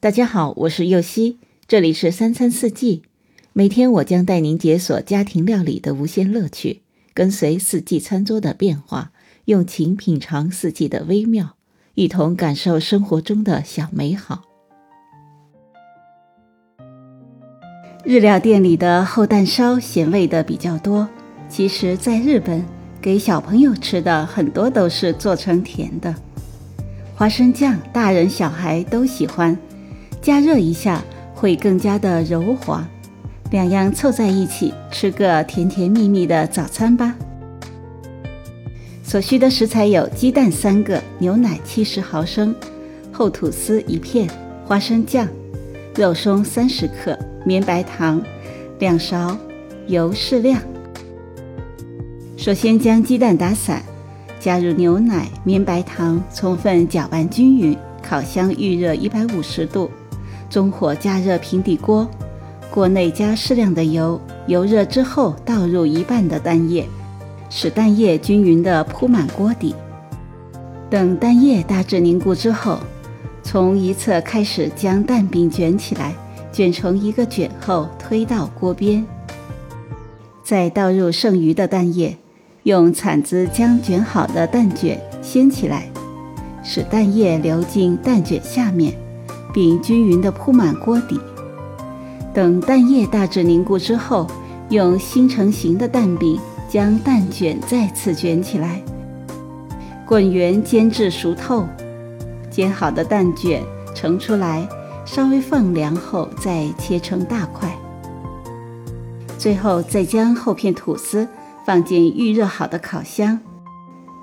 大家好，我是右希，这里是三餐四季。每天我将带您解锁家庭料理的无限乐趣，跟随四季餐桌的变化，用情品尝四季的微妙，一同感受生活中的小美好。日料店里的厚蛋烧咸味的比较多，其实，在日本给小朋友吃的很多都是做成甜的。花生酱，大人小孩都喜欢。加热一下会更加的柔滑，两样凑在一起吃个甜甜蜜蜜的早餐吧。所需的食材有鸡蛋三个、牛奶七十毫升、厚吐司一片、花生酱、肉松三十克、绵白糖两勺、油适量。首先将鸡蛋打散，加入牛奶、绵白糖，充分搅拌均匀，烤箱预热一百五十度。中火加热平底锅，锅内加适量的油，油热之后倒入一半的蛋液，使蛋液均匀地铺满锅底。等蛋液大致凝固之后，从一侧开始将蛋饼卷起来，卷成一个卷后推到锅边，再倒入剩余的蛋液，用铲子将卷好的蛋卷掀起来，使蛋液流进蛋卷下面。并均匀地铺满锅底。等蛋液大致凝固之后，用新成型的蛋饼将蛋卷再次卷起来，滚圆煎至熟透。煎好的蛋卷盛出来，稍微放凉后再切成大块。最后再将厚片吐司放进预热好的烤箱，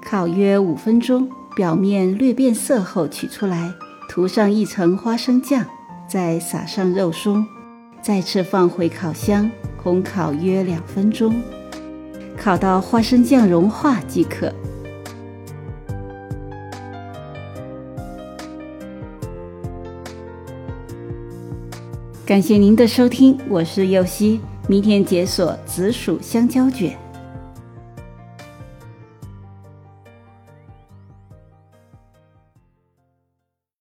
烤约五分钟，表面略变色后取出来。涂上一层花生酱，再撒上肉松，再次放回烤箱烘烤约两分钟，烤到花生酱融化即可。感谢您的收听，我是右希，明天解锁紫薯香蕉卷。